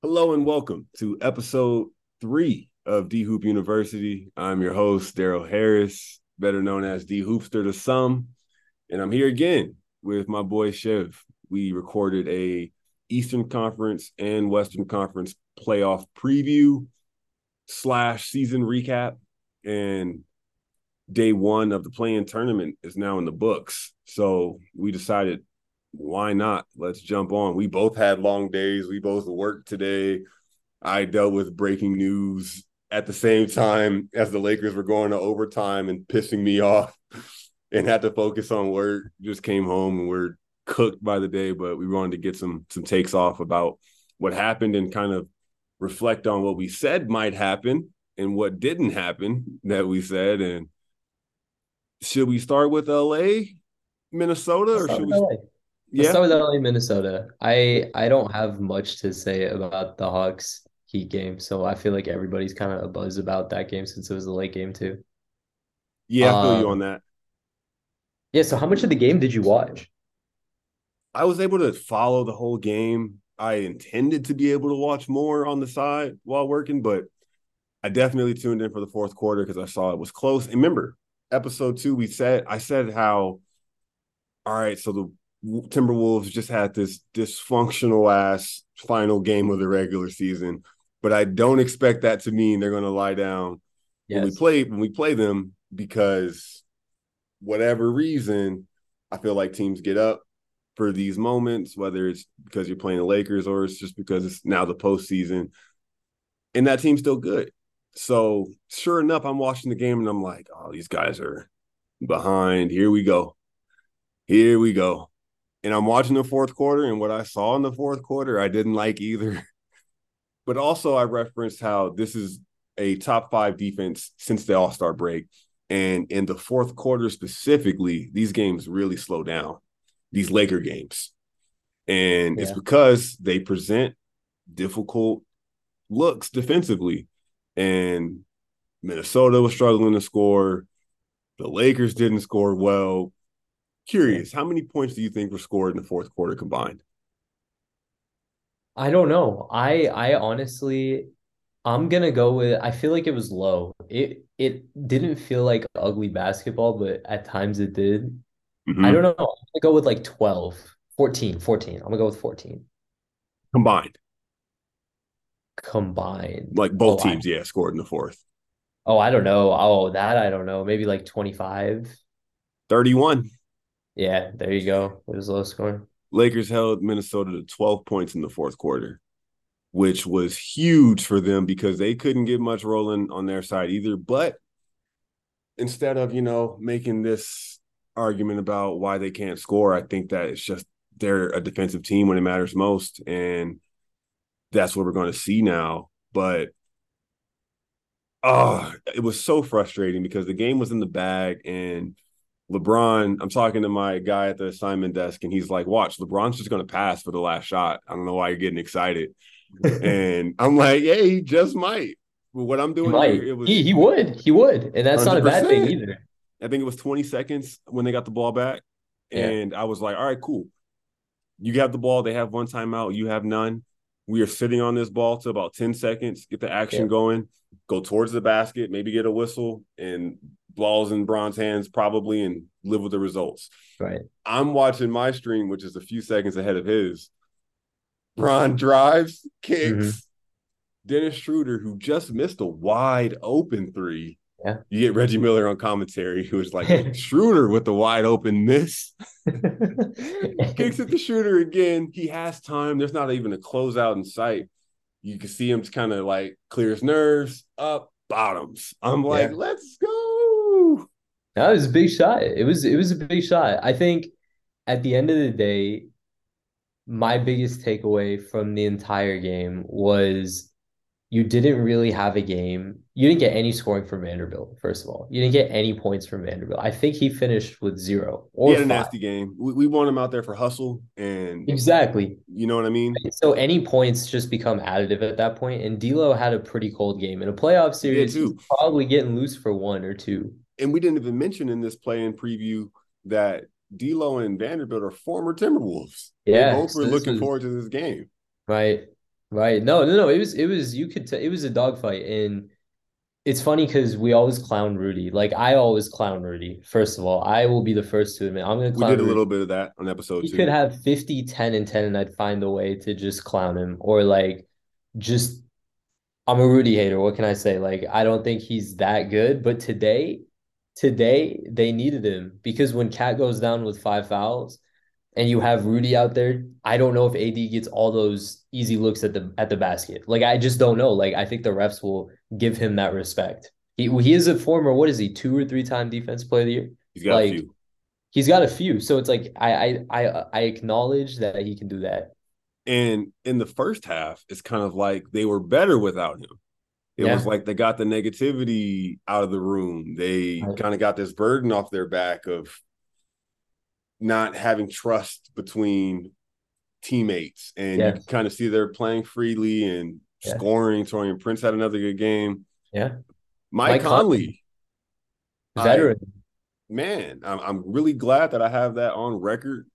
Hello and welcome to episode three of D Hoop University. I'm your host, Daryl Harris, better known as D Hoopster to some. And I'm here again with my boy Chev. We recorded a Eastern Conference and Western Conference playoff preview slash season recap. And day one of the play-in tournament is now in the books. So we decided why not? Let's jump on. We both had long days. We both worked today. I dealt with breaking news at the same time as the Lakers were going to overtime and pissing me off and had to focus on work. Just came home and we're cooked by the day, but we wanted to get some some takes off about what happened and kind of reflect on what we said might happen and what didn't happen that we said. And should we start with LA, Minnesota, or should we Let's start with LA, Minnesota. I I don't have much to say about the Hawks Heat game, so I feel like everybody's kind of a buzz about that game since it was a late game too. Yeah, I feel Um, you on that. Yeah, so how much of the game did you watch? I was able to follow the whole game. I intended to be able to watch more on the side while working, but I definitely tuned in for the fourth quarter because I saw it was close. And remember, episode two, we said I said how, all right, so the Timberwolves just had this dysfunctional ass final game of the regular season, but I don't expect that to mean they're going to lie down when we play when we play them because whatever reason, I feel like teams get up for these moments, whether it's because you're playing the Lakers or it's just because it's now the postseason, and that team's still good. So sure enough, I'm watching the game and I'm like, oh, these guys are behind. Here we go. Here we go. And I'm watching the fourth quarter, and what I saw in the fourth quarter, I didn't like either. But also, I referenced how this is a top five defense since the All Star break. And in the fourth quarter specifically, these games really slow down, these Laker games. And it's because they present difficult looks defensively. And Minnesota was struggling to score. The Lakers didn't score well. Curious, how many points do you think were scored in the fourth quarter combined? I don't know. I I honestly I'm gonna go with I feel like it was low. It it didn't feel like ugly basketball, but at times it did. Mhm. I don't know. I'm gonna go with like 12, 14, 14. I'm gonna go with 14 Combined, combined. like both Oh, I, teams, yeah, scored in the fourth. oh, I don't know. Oh, that I don't know. Maybe like 25. 31. Yeah, there you go. It was low scoring. Lakers held Minnesota to 12 points in the fourth quarter, which was huge for them because they couldn't get much rolling on their side either. But instead of, you know, making this argument about why they can't score, I think that it's just they're a defensive team when it matters most. And that's what we're going to see now. But oh, it was so frustrating because the game was in the bag and LeBron, I'm talking to my guy at the assignment desk, and he's like, Watch, LeBron's just going to pass for the last shot. I don't know why you're getting excited. And I'm like, Yeah, he just might. But what I'm He doing might. here, it was He he would. He would. And that's not a bad thing either. I think it was 20 seconds when they got the ball back. Yeah. And I was like, all right, cool. You have the ball. They have one timeout. You have none. We are sitting on this ball to about 10 seconds, get the action Yeah. going, go towards the basket, maybe get a whistle and balls in Bron's hands probably and live with the results. Right. I'm watching my stream, which is a few seconds ahead of his. Bron drives, kicks. Mhm. Dennis Schroeder, who just missed a wide open three. Yeah. You get Reggie Miller on commentary, who was like, Schroeder with the wide open miss. Kicks at the shooter again. He has time. There's not even a closeout in sight. You can see him kind of like clear his nerves, up, bottoms. I'm like, Yeah. let's go. That was a big shot. It was it was a big shot. I think at the end of the day, my biggest takeaway from the entire game was you didn't really have a game. You didn't get any scoring from Vanderbilt, first of all. You didn't get any points from Vanderbilt. I think he finished with zero He or had a five. nasty game. We, we want him out there for hustle, and Exactly. you know what I mean. So any points just become additive at that point. And D'Lo had a pretty cold game in a playoff series. probably getting loose for one or two. And we didn't even mention in this play-in preview that D'Lo and Vanderbilt are former Timberwolves. They Yeah, both so were looking was- forward to this game. Right. Right. No, no, no. It was it was you could t it was a dogfight and it's funny because we always clown Rudy. Like I always clown Rudy. First of all, I will be the first to admit I'm gonna We clown did a Rudy. little bit of that on episode He two. could have 50, 10, and 10, and I'd find a way to just clown him or like just I'm a Rudy hater. What can I say? Like I don't think he's that good, but today, today they needed him because when KAT goes down with five fouls and you have Rudy out there, I don't know if AD gets all those easy looks at the at the basket. Like I just don't know. Like I think the refs will give him that respect. He he is a former what is he two or three time defense player of the year? He's got like a few. he's got a few. So it's like I I I I acknowledge that he can do that. And in the first half, it's kind of like they were better without him. It Yeah. was like they got the negativity out of the room. They Right. kind of got this burden off their back of not having trust between teammates. And you Yeah. can kind of see they're playing freely and Yeah. scoring. Taurean Prince had another good game. Yeah. Mike, Mike Conley, Veteran. man, I'm, I'm really glad that I have that on record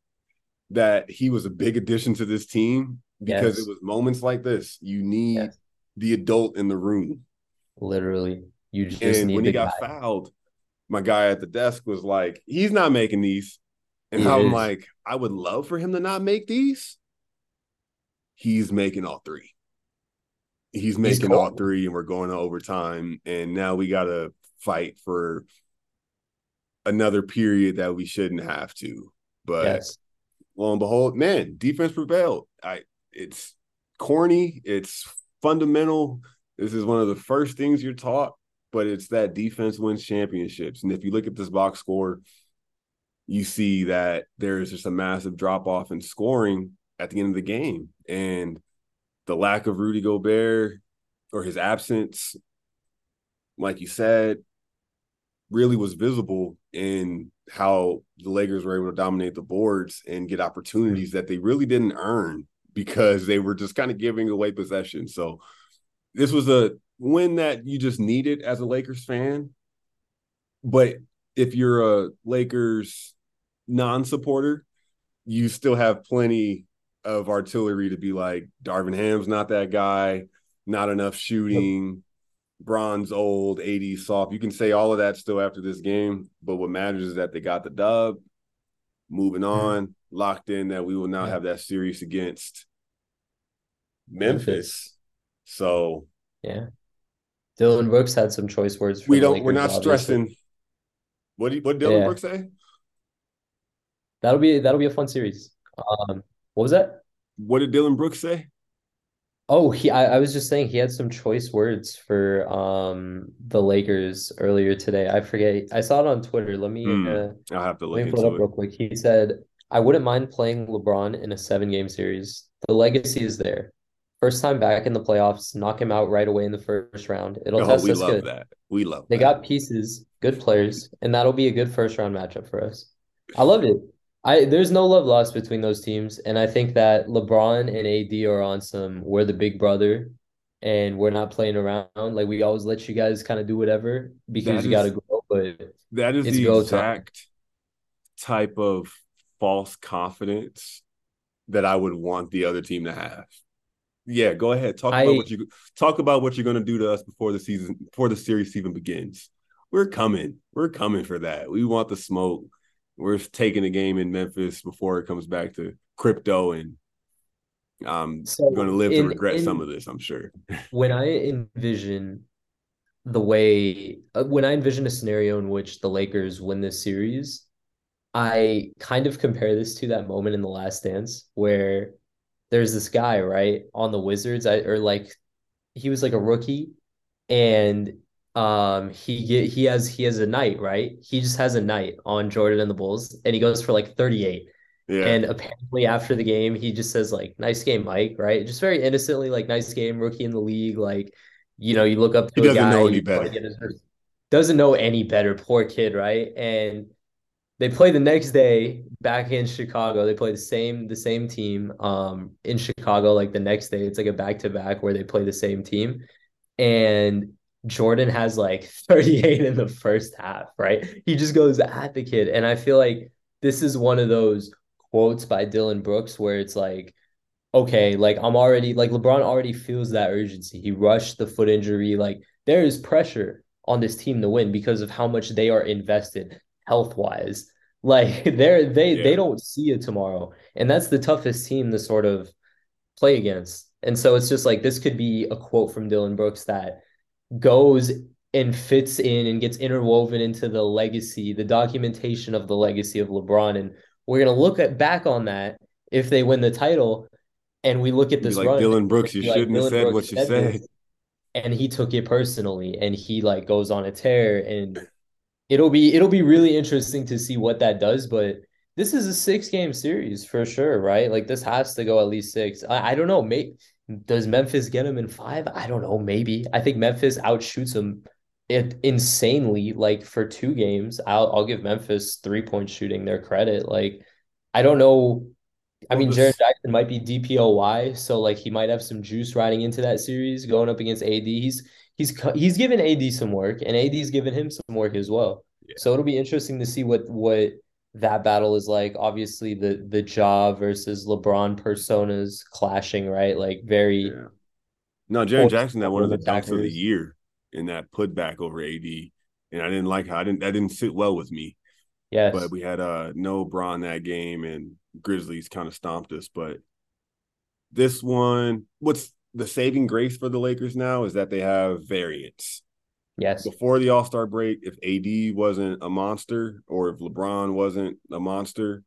that he was a big addition to this team because Yes. it was moments like this. You need Yes. The adult in the room. Literally. You just and need when he got guy. fouled, my guy at the desk was like, he's not making these. And He I'm is. like, I would love for him to not make these. He's making all three. He's making all three, and we're going to overtime. And now we got to fight for another period that we shouldn't have to. But Yes. lo and behold, man, defense prevailed. I it's corny, it's fundamental. This is one of the first things you're taught, but it's that defense wins championships. And if you look at this box score, you see that there is just a massive drop off in scoring at the end of the game. And the lack of Rudy Gobert or his absence, like you said, really was visible in how the Lakers were able to dominate the boards and get opportunities that they really didn't earn because they were just kind of giving away possession. So this was a win that you just needed as a Lakers fan. But if you're a Lakers non-supporter, you still have plenty of artillery to be like Darvin Ham's not that guy, not enough shooting. Bron's old, AD's soft. You can say all of that still after this game, but what matters is that they got the dub. Moving mm-hmm. on, locked in that we will now have that series against Memphis. Memphis. So Yeah. Dillon Brooks had some choice words for we don't. we're not obviously. stressing. What do you, what did Dillon Yeah. Brooks say? That'll be that'll be a fun series. Um, what was that? What did Dillon Brooks say? Oh, he I, I was just saying he had some choice words for um the Lakers earlier today. I forget. I saw it on Twitter. Let me Hmm. uh, I'll have to look pull it up real quick. He said, I wouldn't mind playing LeBron in a seven game series. The legacy is there. First time back in the playoffs, knock him out right away in the first round. It'll Oh, test we us love good. that. We love They that. got pieces, good players, and that'll be a good first round matchup for us. I loved it. I there's no love lost between those teams, and I think that LeBron and AD are on some we're the big brother and we're not playing around. Like we always let you guys kind of do whatever because That you gotta grow. But That is the go time. exact type of false confidence that I would want the other team to have. Yeah, go ahead. Talk I- about what you talk about what you're going to do to us before the season before the series even begins. We're coming. We're coming for that. We want the smoke. We're taking the game in Memphis before it comes back to crypto and I'm So, going to live to regret in- some of this, I'm sure. when I envision the way uh, when I envision a scenario in which the Lakers win this series, I kind of compare this to that moment in The Last Dance where there's this guy, right, on the Wizards, I, or like he was like a rookie and um he get he has he has a night, right? He just has a night on Jordan and the Bulls and he goes for like 38. Yeah. And apparently after the game, he just says like, "Nice game, Mike." Right? Just very innocently, like, "Nice game, rookie in the league." Like, you know, you look up to He a doesn't guy, know any better. his Doesn't know any better, poor kid, right? And they play the next day back in Chicago. They play the same the same team um in Chicago. Like the next day, it's like a back to back where they play the same team, and Jordan has like 38 in the first half, right? He just goes at the kid, and I feel like this is one of those quotes by Dillon Brooks where it's like okay, like I'm already like LeBron already feels that urgency. He rushed the foot injury. Like there is pressure on this team to win because of how much they are invested health wise. Like they're they yeah. they don't see it tomorrow. And that's the toughest team to sort of play against. And so it's just like this could be a quote from Dillon Brooks that goes and fits in and gets interwoven into the legacy, the documentation of the legacy of LeBron. And we're gonna look at back on that if they win the title, and we look at this like run. Dillon Brooks, you shouldn't have said Brooks what you said. and he took it personally, and he like goes on a tear, and it'll be it'll be really interesting to see what that does. But this is a six game series for sure, right? Like this has to go at least six. I, I don't know. Maybe does Memphis get him in five? I don't know. Maybe I think Memphis outshoots them it insanely like for two games. I'll I'll give Memphis three point shooting their credit. Like I don't know. I mean, Jaren Jackson might be DPOY, so like he might have some juice riding into that series going up against AD. He's he's he's given AD some work, and AD's given him some work as well. Yeah. So it'll be interesting to see what what that battle is like. Obviously, the the Jaw versus LeBron personas clashing, right? Like very. Yeah. No, Jaren Jackson that one of the dunks of the year in that putback over AD, and I didn't like how I didn't that didn't sit well with me. Yes, but we had uh no Bron that game, and Grizzlies kind of stomped us. But this one, what's the saving grace for the Lakers now is that they have variance. Yes. Before the All Star break, if AD wasn't a monster or if LeBron wasn't a monster,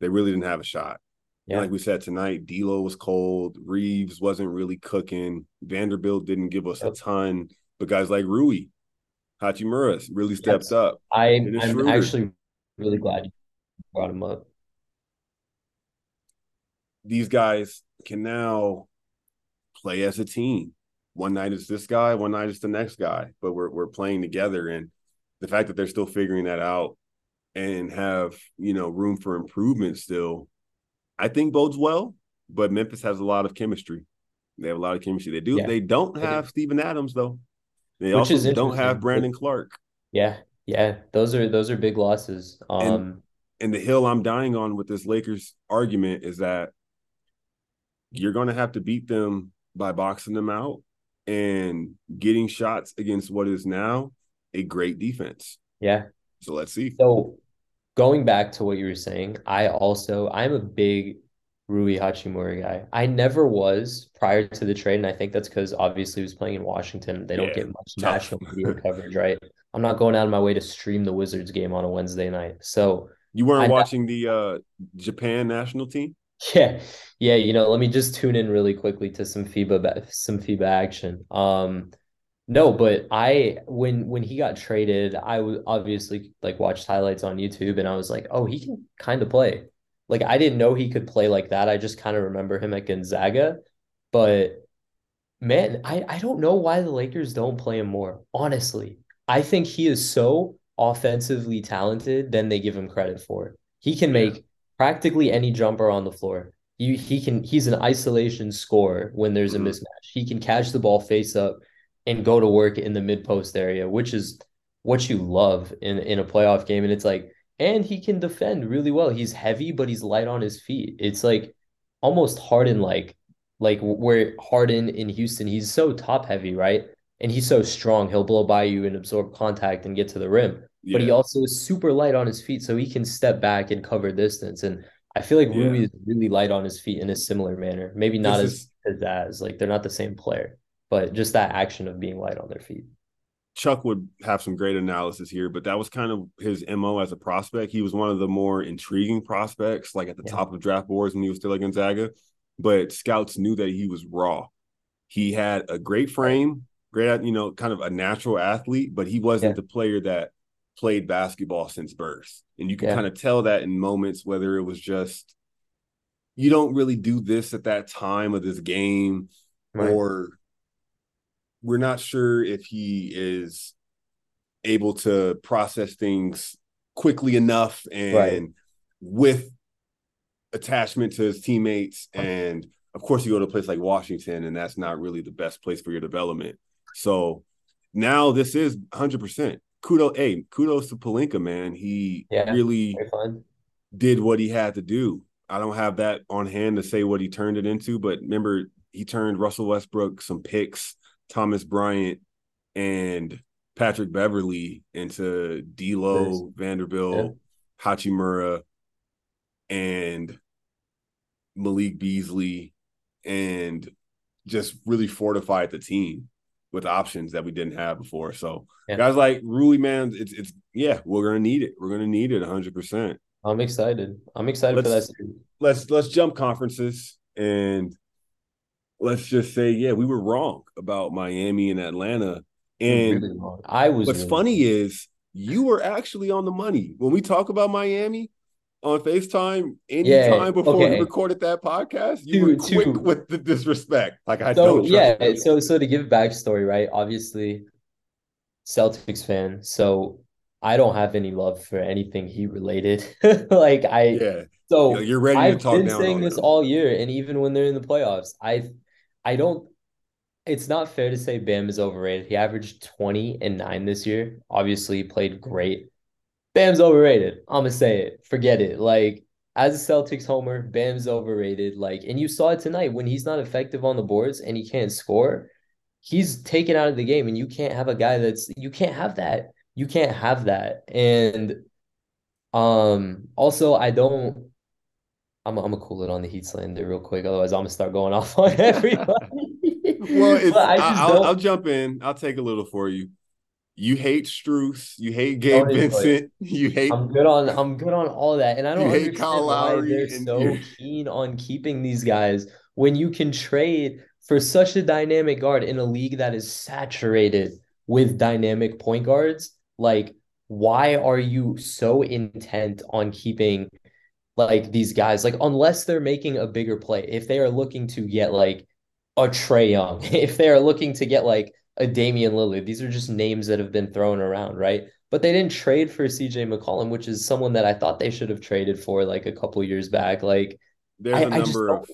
they really didn't have a shot. Yeah. like we said tonight, D'Lo was cold. Reaves wasn't really cooking. Vanderbilt didn't give us yep. a ton. But guys like Rui, Hachimura really stepped yes. up. I, am actually really glad you brought him up. These guys can now play as a team. One night it's this guy, one night it's the next guy, but we're we're playing together. And the fact that they're still figuring that out and have you know room for improvement still, I think bodes well. But Memphis has a lot of chemistry. They have a lot of chemistry. They do. Yeah. They don't have Steven Adams though. They Which also don't have Brandon Clarke. Yeah, yeah, those are those are big losses. Um, and, and the hill I'm dying on with this Lakers argument is that you're going to have to beat them by boxing them out and getting shots against what is now a great defense. Yeah. So let's see. So going back to what you were saying, I also I'm a big Rui Hachimura guy. I never was prior to the trade, and I think that's because obviously he was playing in Washington. They don't yeah, get much tough. national media coverage, right? I'm not going out of my way to stream the Wizards game on a Wednesday night. So you weren't I, watching the uh, Japan national team? Yeah, yeah. You know, let me just tune in really quickly to some FIBA some FIBA action. Um, no, but I when when he got traded, I was obviously like watched highlights on YouTube, and I was like, oh, he can kind of play. Like I didn't know he could play like that. I just kind of remember him at Gonzaga, but man, I I don't know why the Lakers don't play him more. Honestly, I think he is so offensively talented than they give him credit for. He can make. Practically any jumper on the floor. He, he can he's an isolation scorer when there's mm-hmm. a mismatch. He can catch the ball face up and go to work in the mid post area, which is what you love in in a playoff game. And it's like and he can defend really well. He's heavy, but he's light on his feet. It's like almost Harden like like where Harden in Houston, he's so top heavy, right? And he's so strong, he'll blow by you and absorb contact and get to the rim. Yeah. But he also is super light on his feet, so he can step back and cover distance. And I feel like yeah. Rui is really light on his feet in a similar manner. Maybe not as, is... as as like they're not the same player, but just that action of being light on their feet. Chuck would have some great analysis here, but that was kind of his MO as a prospect. He was one of the more intriguing prospects, like at the yeah. top of draft boards when he was still at Gonzaga. But scouts knew that he was raw. He had a great frame, great, you know, kind of a natural athlete, but he wasn't yeah. the player that played basketball since birth. And you can yeah. kind of tell that in moments, whether it was just you don't really do this at that time of this game, right. or we're not sure if he is able to process things quickly enough and right. with attachment to his teammates and of course you go to a place like Washington and that's not really the best place for your development. So now this is 100%. Kudos, hey, kudos to Pelinka, man. He yeah, really did what he had to do. I don't have that on hand to say what he turned it into, but remember he turned Russell Westbrook some picks, Thomas Bryant, and Patrick Beverley into D'Lo, Vanderbilt, yeah. Hachimura, and Malik Beasley, and just really fortified the team with options that we didn't have before. So yeah. guys like Rui, man, it's it's yeah, we're gonna need it. We're gonna need it 100. percent I'm excited. I'm excited let's, for that. Let's let's jump conferences and let's just say, yeah, we were wrong about Miami and Atlanta. And really I was. What's really funny wrong. is you were actually on the money when we talk about Miami on FaceTime anytime yeah, before okay. we recorded that podcast. You two, were quick two. with the disrespect. Like I so, don't. Yeah. So so to give backstory, right? Obviously, Celtics fan. So I don't have any love for anything he related. like I yeah. So you know, you're ready I've to talk been saying this all year, and even when they're in the playoffs, I I don't. It's not fair to say Bam is overrated. He averaged twenty and nine this year. Obviously, played great. Bam's overrated. I'm gonna say it. Forget it. Like as a Celtics homer, Bam's overrated. Like, and you saw it tonight when he's not effective on the boards and he can't score. He's taken out of the game, and you can't have a guy that's you can't have that you can't have that. And um also I don't I'm, I'm gonna cool it on the Heat slander real quick. Otherwise, I'm gonna start going off on everybody. well, I will I'll jump in. I'll take a little for you. You hate Strus. You hate Gabe Vincent. You hate. I'm good on. I'm good on all that, and I don't hate Kyle Lowry. They're so you're... keen on keeping these guys when you can trade for such a dynamic guard in a league that is saturated with dynamic point guards like, why are you so intent on keeping like these guys? Like, unless they're making a bigger play, if they are looking to get like a Trae Young, if they are looking to get like a Damian Lillard, these are just names that have been thrown around, right? But they didn't trade for CJ McCollum, which is someone that I thought they should have traded for like a couple years back. Like, there's I, a number of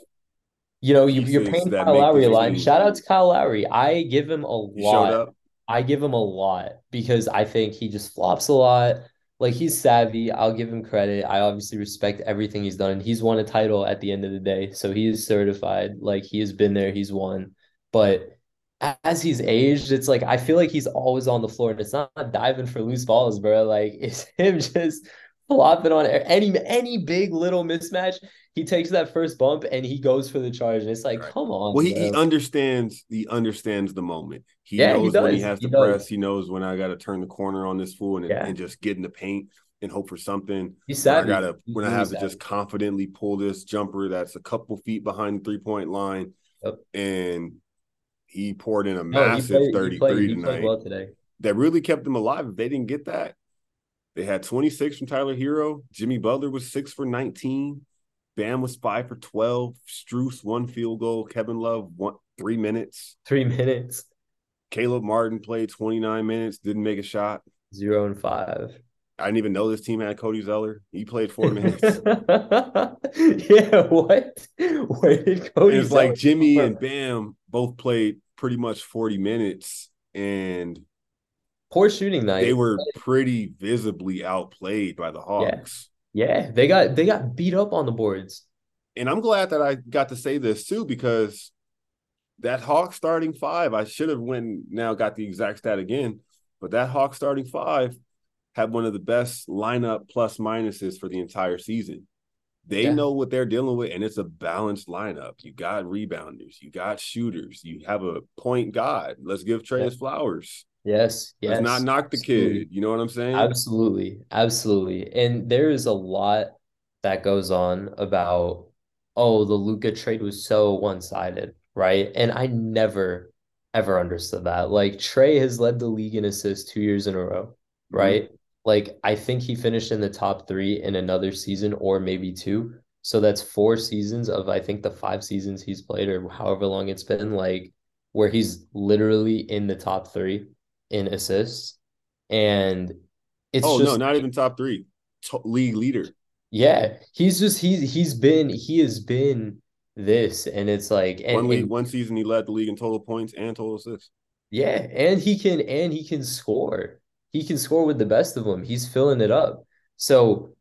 you know, you, are paying Kyle Lowry a lot. Shout out to Kyle Lowry. I give him a lot I give him a lot because I think he just flops a lot. Like he's savvy. I'll give him credit. I obviously respect everything he's done. He's won a title at the end of the day. So he is certified. Like he has been there, he's won. But as he's aged, it's like I feel like he's always on the floor and it's not diving for loose balls, bro. Like it's him just flopping on any any big little mismatch he takes that first bump and he goes for the charge. And it's like, right. come on. Well, he, he, understands he understands the moment. He yeah, knows he when he has he to does. press. He knows when I got to turn the corner on this fool and, yeah. and just get in the paint and hope for something. He's I gotta when I have to just confidently pull this jumper that's a couple feet behind the three point line. Yep. And he poured in a massive played, 33 played, tonight. Well today. That really kept them alive. If they didn't get that, they had 26 from Tyler Herro. Jimmy Butler was six for 19. Bam was five for 12. Strus, one field goal. Kevin Love, one three minutes. Three minutes. Caleb Martin played 29 minutes, didn't make a shot. Zero and five. I didn't even know this team had Cody Zeller. He played four minutes. yeah, what? Where did Cody? It's like Jimmy and Bam both played pretty much 40 minutes, and poor shooting night. They were pretty visibly outplayed by the Hawks. Yeah, they got they got beat up on the boards. And I'm glad that I got to say this too because that Hawk starting five, I should have went now got the exact stat again, but that Hawk starting five had one of the best lineup plus minuses for the entire season. They yeah. know what they're dealing with, and it's a balanced lineup. You got rebounders, you got shooters, you have a point guard. Let's give Trae yeah. flowers. Yes, yes. Let's not knock the kid. You know what I'm saying? Absolutely. Absolutely. And there is a lot that goes on about, oh, the Luka trade was so one-sided, right? And I never ever understood that. Like Trae has led the league in assists two years in a row, mm-hmm. right? Mm-hmm. Like I think he finished in the top three in another season or maybe two. So that's four seasons of I think the five seasons he's played or however long it's been, like where he's literally in the top three in assists, and it's oh just, no, not even top three, league leader. Yeah, he's just he's he's been he has been this, and it's like and, one week, one season he led the league in total points and total assists. Yeah, and he can and he can score. He can score with the best of them. He's filling it up. So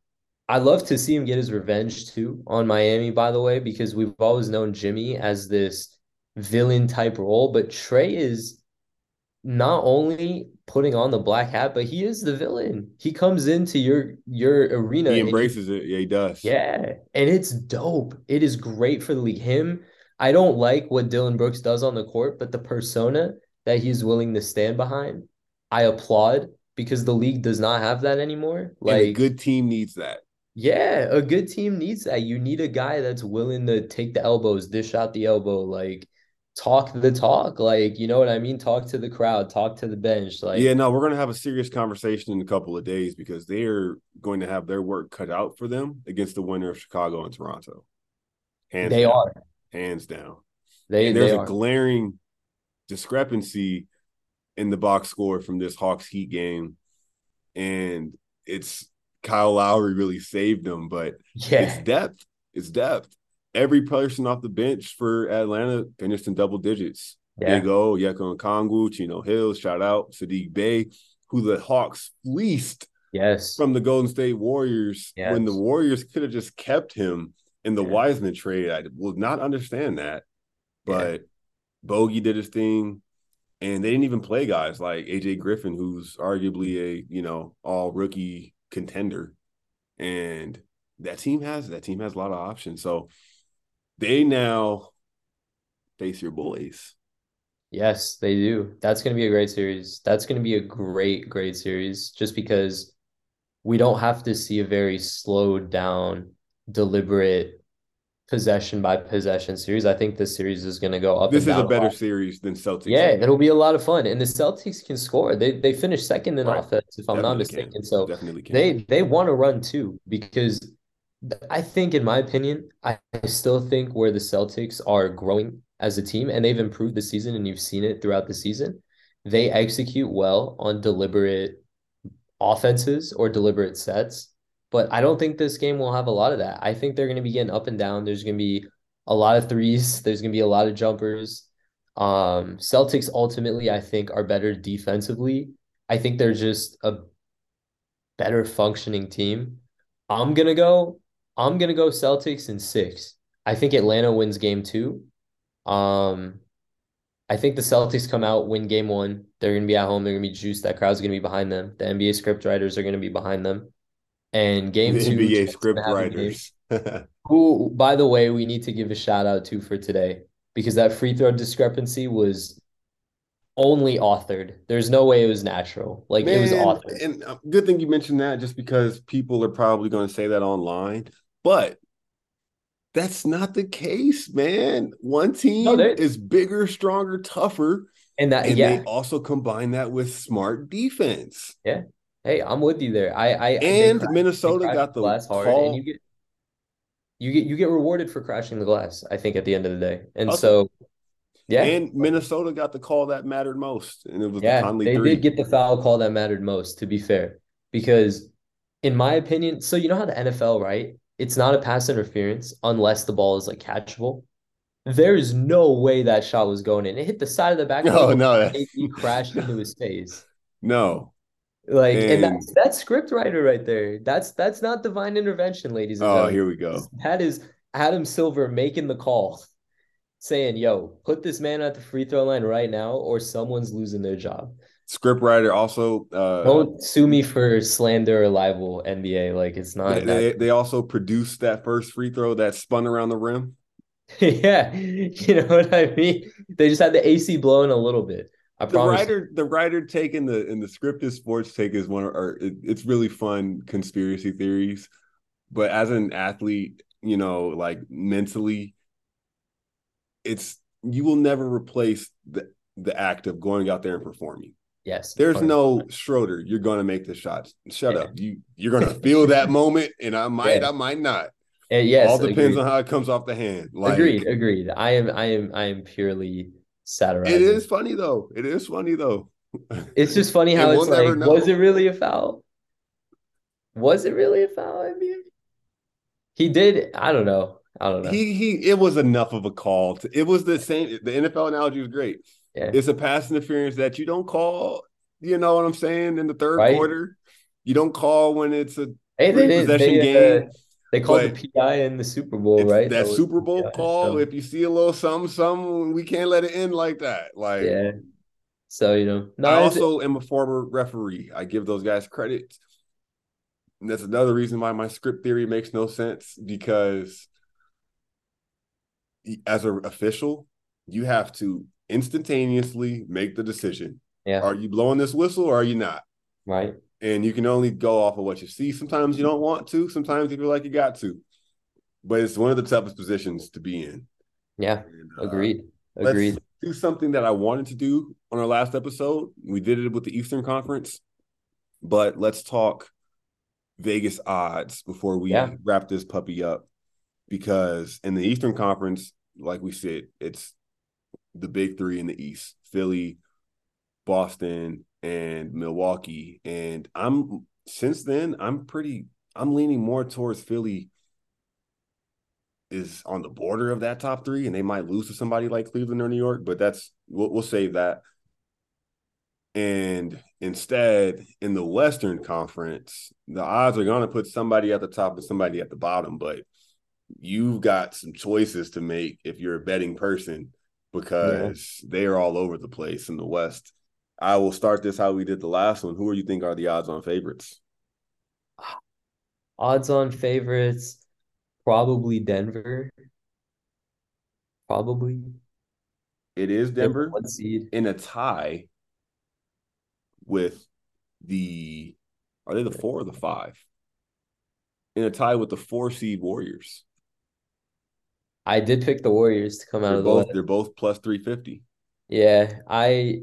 I love to see him get his revenge too on Miami, by the way, because we've always known Jimmy as this villain type role, but Trae is not only putting on the black hat, but he is the villain. He comes into your your arena. He embraces he, it. Yeah, he does. Yeah, and it's dope. It is great for the league. Him, I don't like what Dillon Brooks does on the court, but the persona that he's willing to stand behind, I applaud because the league does not have that anymore. Like and a good team needs that. Yeah, a good team needs that. You need a guy that's willing to take the elbows, dish out the elbow, like talk the talk. Like, you know what I mean? Talk to the crowd, talk to the bench. Like Yeah, no, we're gonna have a serious conversation in a couple of days because they're going to have their work cut out for them against the winner of Chicago and Toronto. Hands they down. are. Hands down. They, and there's they a glaring discrepancy in the box score from this Hawks Heat game. And it's Kyle Lowry really saved them, but yeah. it's depth. It's depth. Every person off the bench for Atlanta finished in double digits. Yeah. Big O, Onyeka Okongwu, Chino Hills, shout out Saddiq Bey, who the Hawks fleeced yes from the Golden State Warriors yes. when the Warriors could have just kept him in the yeah. Wiseman trade. I will not understand that. But yeah. Bogey did his thing and they didn't even play guys like AJ Griffin, who's arguably a you know all rookie contender, and that team has that team has a lot of options. So they now face your boys. Yes, they do. That's going to be a great series. That's going to be a great, great series just because we don't have to see a very slowed down, deliberate possession by possession series. I think this series is going to go up. This is a better a series than Celtics. Yeah, it'll be a lot of fun, and the Celtics can score. They they finished second in right. offense, if I'm not mistaken. Can. So Definitely can. they they want to run too because I think, in my opinion, I, I still think where the Celtics are growing as a team, and they've improved the season, and you've seen it throughout the season. They execute well on deliberate offenses or deliberate sets but I don't think this game will have a lot of that. I think they're going to be getting up and down. There's going to be a lot of threes. There's going to be a lot of jumpers. Um, Celtics ultimately, I think, are better defensively. I think they're just a better functioning team. I'm gonna go. I'm gonna go Celtics in six. I think Atlanta wins game two. Um, I think the Celtics come out, win game one. They're gonna be at home. They're gonna be juiced. That crowd's gonna be behind them. The NBA script writers are gonna be behind them. And game the two, NBA script writers. who, by the way, we need to give a shout out to for today because that free throw discrepancy was only authored. There's no way it was natural. Like Man, it was authored. And uh, good thing you mentioned that, just because people are probably going to say that online, but that's not the case, man. One team no, is bigger, stronger, tougher, and that and yeah. they also combine that with smart defense. Yeah, Hey, I'm with you there. I, I and crash, Minnesota got the glass hard, call. and you get you get you get rewarded for crashing the glass. I think at the end of the day, and so yeah, and Minnesota got the call that mattered most, and it was yeah, the Conley they three. did get the foul call that mattered most. To be fair, because in my opinion, so you know how the NFL, right? It's not a pass interference unless the ball is like catchable. There is no way that shot was going in. It hit the side of the back. Oh no, he crashed into his face. No, like, and, and that's that's script writer right there. That's that's not divine intervention, ladies and oh, gentlemen. here we go. That is Adam Silver making the call, saying, "Yo, put this man at the free throw line right now, or someone's losing their job." Script writer also uh, don't sue me for slander or libel, NBA. Like it's not. They, they, they also produced that first free throw that spun around the rim. yeah, you know what I mean. They just had the AC blowing a little bit. I the promise. writer, the writer taking the in the scripted sports take is one, or it, it's really fun conspiracy theories. But as an athlete, you know, like mentally, it's you will never replace the the act of going out there and performing. Yes, there's no Schroeder. You're going to make the shots. Shut yeah. up. You you're going to feel that moment, and I might, yeah. I might not. And yes, all depends agreed. on how it comes off the hand. Like, agreed, agreed. I am, I am, I am purely satirizing. It is funny though. It is funny though. It's just funny how it's like, was it really a foul? Was it really a foul? I mean, he did. I don't know. I don't know. He he. It was enough of a call. To, it was the same. The NFL analogy was great. Yeah. It's a pass interference that you don't call. You know what I'm saying? In the third Right. quarter, you don't call when it's a Hey, possession They, game. uh, they called but the PI in the Super Bowl, right? that was Super Bowl PI, call. so, If you see a little something, something, we can't let it end like that. Like, yeah. So you know, no, I also am a former referee. I give those guys credit. And that's another reason why my script theory makes no sense because as an official, you have to instantaneously make the decision. yeah, Are you blowing this whistle or are you not? right. And you can only go off of what you see. Sometimes you don't want to, sometimes you feel like you got to. But it's one of the toughest positions to be in. Yeah, And, uh, agreed. let's Agreed. do something that I wanted to do on our last episode. We did it with the Eastern Conference, but let's talk Vegas odds before we Yeah. wrap this puppy up. Because in the Eastern Conference, like we said, it's the big three in the East Philly, Boston, and Milwaukee. And I'm since then, I'm pretty, I'm leaning more towards Philly is on the border of that top three, and they might lose to somebody like Cleveland or New York, but that's we'll, we'll save that. And instead, in the Western Conference, the odds are going to put somebody at the top and somebody at the bottom, but you've got some choices to make if you're a betting person because they are all over the place in the West. I will start this how we did the last one. Who do you think are the odds on favorites? Odds on favorites, probably Denver. Probably. It is Denver One seed. in a tie with the are they the four or the five? In a tie with the four seed Warriors. I did pick the Warriors to come out They're of the both West. they're both plus three fifty. Yeah, I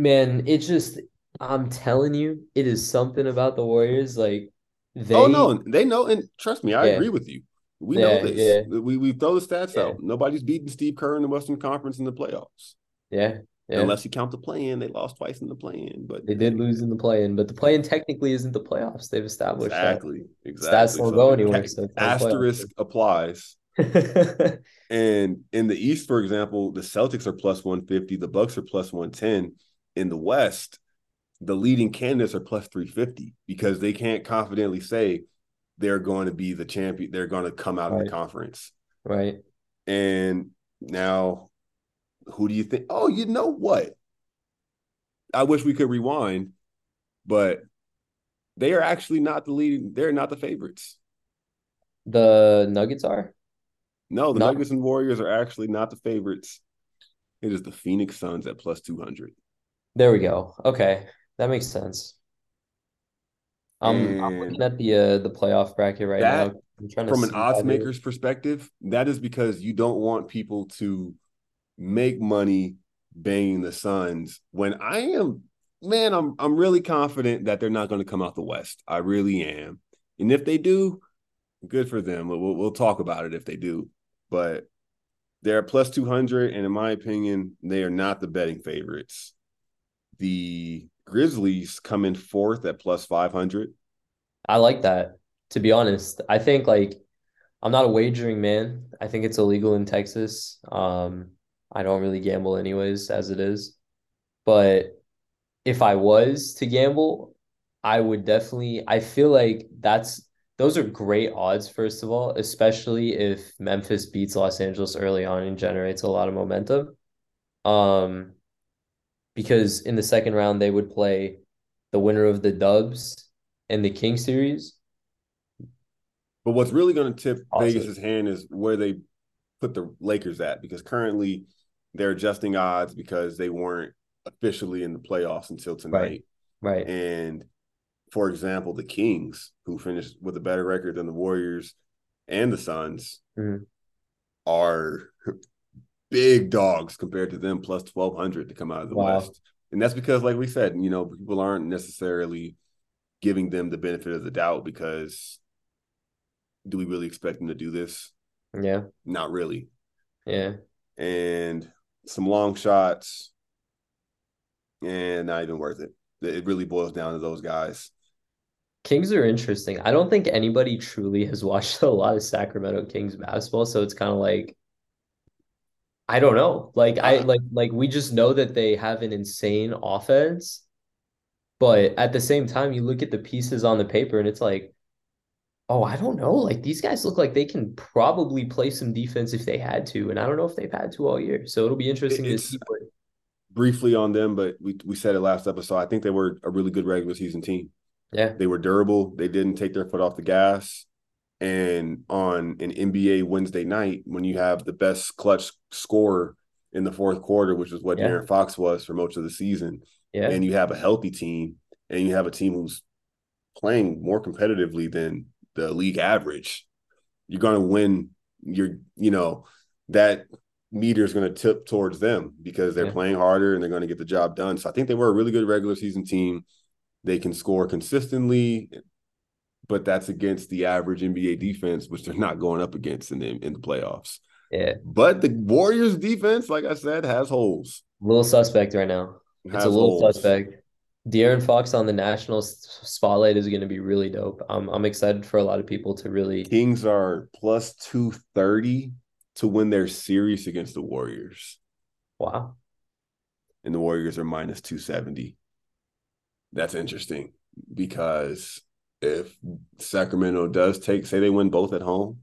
man, it just I'm telling you, it is something about the Warriors. Like oh, they Oh no, they know, and trust me, I Yeah. agree with you. We Yeah, know this. We we throw the stats Yeah. out. Nobody's beating Steve Kerr in the Western Conference in the playoffs. yeah, yeah. Unless you count the play-in, they lost twice in the play-in, but They did lose in the play-in, but the play-in technically isn't the playoffs. They've established exactly, exactly. don't go anywhere, so it's not playoffs. asterisk applies. And in the East, for example, the Celtics are plus 150, the Bucks are plus 110. In the West, the leading candidates are plus 350 because they can't confidently say they're going to be the champion, they're going to come out of the conference. Right. And now, who do you think? Oh, you know what? I wish we could rewind, but they are actually not the leading, they're not the favorites. The Nuggets are? No, the. Nuggets and Warriors are actually not the favorites. It is the Phoenix Suns at plus 200. There we go. Okay. That makes sense. I'm, I'm looking at the uh, the playoff bracket right that, now. I'm trying to From an odds maker's perspective, that is because you don't want people to make money banging the Suns when I am man, I'm I'm really confident that they're not going to come out the West. I really am. And if they do, good for them. We'll we'll talk about it if they do. But they're plus 200 and in my opinion, they are not the betting favorites. The Grizzlies come in fourth at plus 500. I like that, to be honest. I think like I'm not a wagering man. I think it's illegal in Texas. Um, I don't really gamble anyways, as it is. But if I was to gamble, I would definitely, I feel like that's those are great odds, first of all, especially if Memphis beats Los Angeles early on and generates a lot of momentum. Um, because in the second round they would play the winner of the Dubs and the King series. But what's really going to tip Awesome. Vegas's hand is where they put the Lakers at because currently they're adjusting odds because they weren't officially in the playoffs until tonight. Right. right. And for example, the Kings, who finished with a better record than the Warriors and the Suns, Mhm. are big dogs compared to them, plus 1,200 to come out of the Wow. West. And that's because, like we said, you know, people aren't necessarily giving them the benefit of the doubt because do we really expect them to do this? Yeah. Not really. Yeah. And some long shots, and not even worth it. It really boils down to those guys. Kings are interesting. I don't think anybody truly has watched a lot of Sacramento Kings basketball, so it's kind of like I don't know. Like I Uh, like like we just know that they have an insane offense, but at the same time, you look at the pieces on the paper and it's like Oh, I don't know. Like these guys look like they can probably play some defense if they had to, and I don't know if they've had to all year. So it'll be interesting It's- to see. What, Briefly on them, but we we said it last episode. I think they were a really good regular season team. yeah, They were durable. They didn't take their foot off the gas. And on an NBA Wednesday night, when you have the best clutch scorer in the fourth quarter, which is what Yeah. De'Aaron Fox was for most of the season, yeah, and you have a healthy team, and you have a team who's playing more competitively than the league average, you're going to win. You're, you know, that meter is going to tip towards them because they're Yeah. playing harder and they're going to get the job done. So I think they were a really good regular season team. They can score consistently, but that's against the average NBA defense, which they're not going up against in the in the playoffs. yeah. But the Warriors defense, like I said, has holes. little suspect right now. It's Has a little holes. suspect. De'Aaron Fox on the national spotlight is going to be really dope. I'm I'm excited for a lot of people to really. Kings are plus 230 to win their series against the Warriors. Wow. And the Warriors are minus 270. That's interesting because if Sacramento does take, say they win both at home,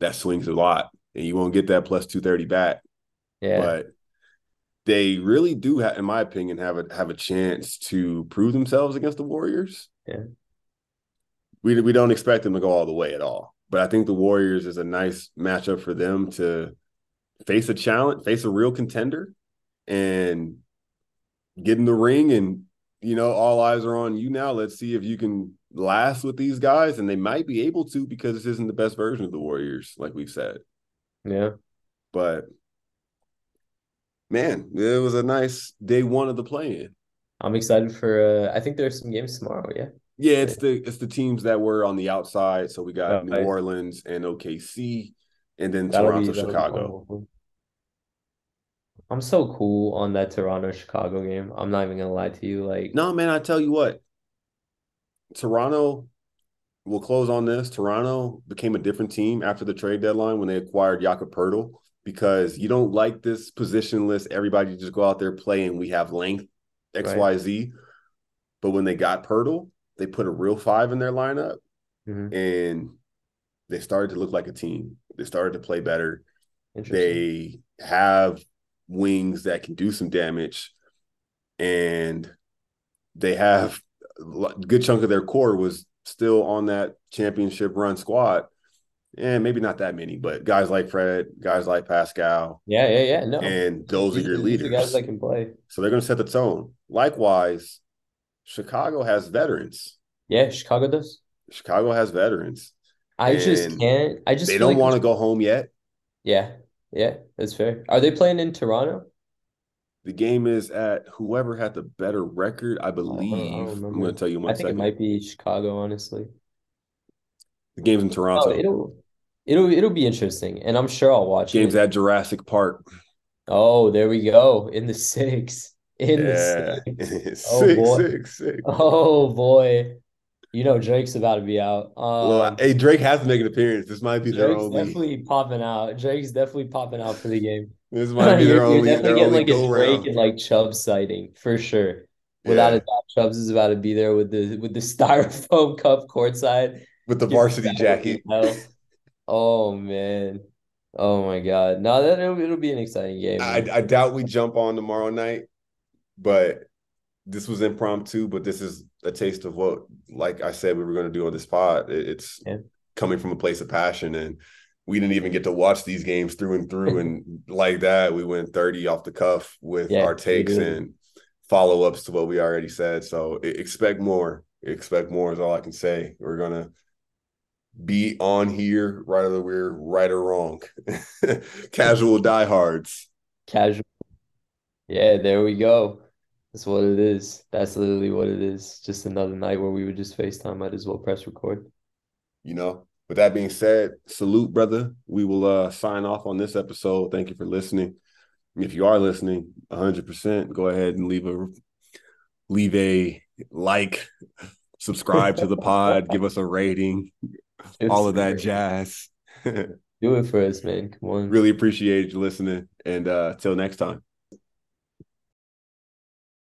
that swings a lot. And you won't get that plus 230 back. Yeah. But they really do have, in my opinion, have a have a chance to prove themselves against the Warriors. Yeah. We we don't expect them to go all the way at all. But I think the Warriors is a nice matchup for them to face a challenge, face a real contender, and get in the ring. And you know, all eyes are on you now. Let's see if you can last with these guys, and they might be able to because this isn't the best version of the Warriors, like we've said. yeah. But man, it was a nice day one of the play-in. I'm excited for. Uh, I think there's some games tomorrow. Yeah. Yeah, it's the it's the teams that were on the outside. So we got New Right. Orleans and OKC, and then That'll Toronto, be- Chicago. I'm so cool on that Toronto Chicago game. I'm not even gonna lie to you. Like, No, man, I tell you what, Toronto. We'll close on this. Toronto became a different team after the trade deadline when they acquired Jakob Poeltl because you don't like this positionless. Everybody just go out there play and we have length X Right. Y Z. But when they got Pertl, they put a real five in their lineup mhm, and they started to look like a team. They started to play better. They have wings that can do some damage, and they have good chunk of their core was still on that championship run squad. And maybe not that many, but guys like Fred, guys like Pascal, Yeah, yeah, yeah. No, and those are your leaders. guys that can play. So they're going to set the tone. Likewise, Chicago has veterans. Yeah, Chicago does. Chicago has veterans. I just can't. I just They don't like want to go home yet. Yeah, yeah, that's fair. Are they playing in Toronto? The game is at whoever had the better record, I I believe. I'm going to tell you one I think second. it might be Chicago, honestly. The game's in Oh, Toronto. it'll it'll it'll be interesting, and I'm sure I'll watch Game's it. at Jurassic Park. Oh, there we go. In the six. In yeah. the six. six, Oh, boy. six, six. Oh boy. You know Drake's about to be out. well, Um, hey, Drake has to make an appearance. This might be their only. definitely popping out. Drake's definitely popping out for the game. This might be You're, their you're definitely Their getting only like go round. and like Chubb sighting for sure. Without Yeah. a doubt, Chubbs is about to be there with the with the styrofoam cup courtside. with the varsity jacket. Oh man. Oh my God. No, that it'll, it'll be an exciting game. I, I doubt we jump on tomorrow night, but this was impromptu. But this is a taste of what, like I said, we were going to do on this pod. It- It's Yeah. coming from a place of passion, and we didn't even get to watch these games through and through. and like that, we went thirty off the cuff with Yeah, our takes and follow ups to what we already said. So expect more. Expect more is all I can say. We're gonna be on here, whether we're right or wrong. Casual diehards. Casual. Yeah, there we go. That's what it is. That's literally what it is. Just another night where we would just FaceTime. Might as well press record. You know, with that being said, salute, brother. We will uh sign off on this episode. Thank you for listening. If you are listening, 100%, go ahead and leave a leave a like, subscribe to the pod, give us a rating, all of that jazz. Do it for us, man. Come on. really appreciate you listening and uh till next time.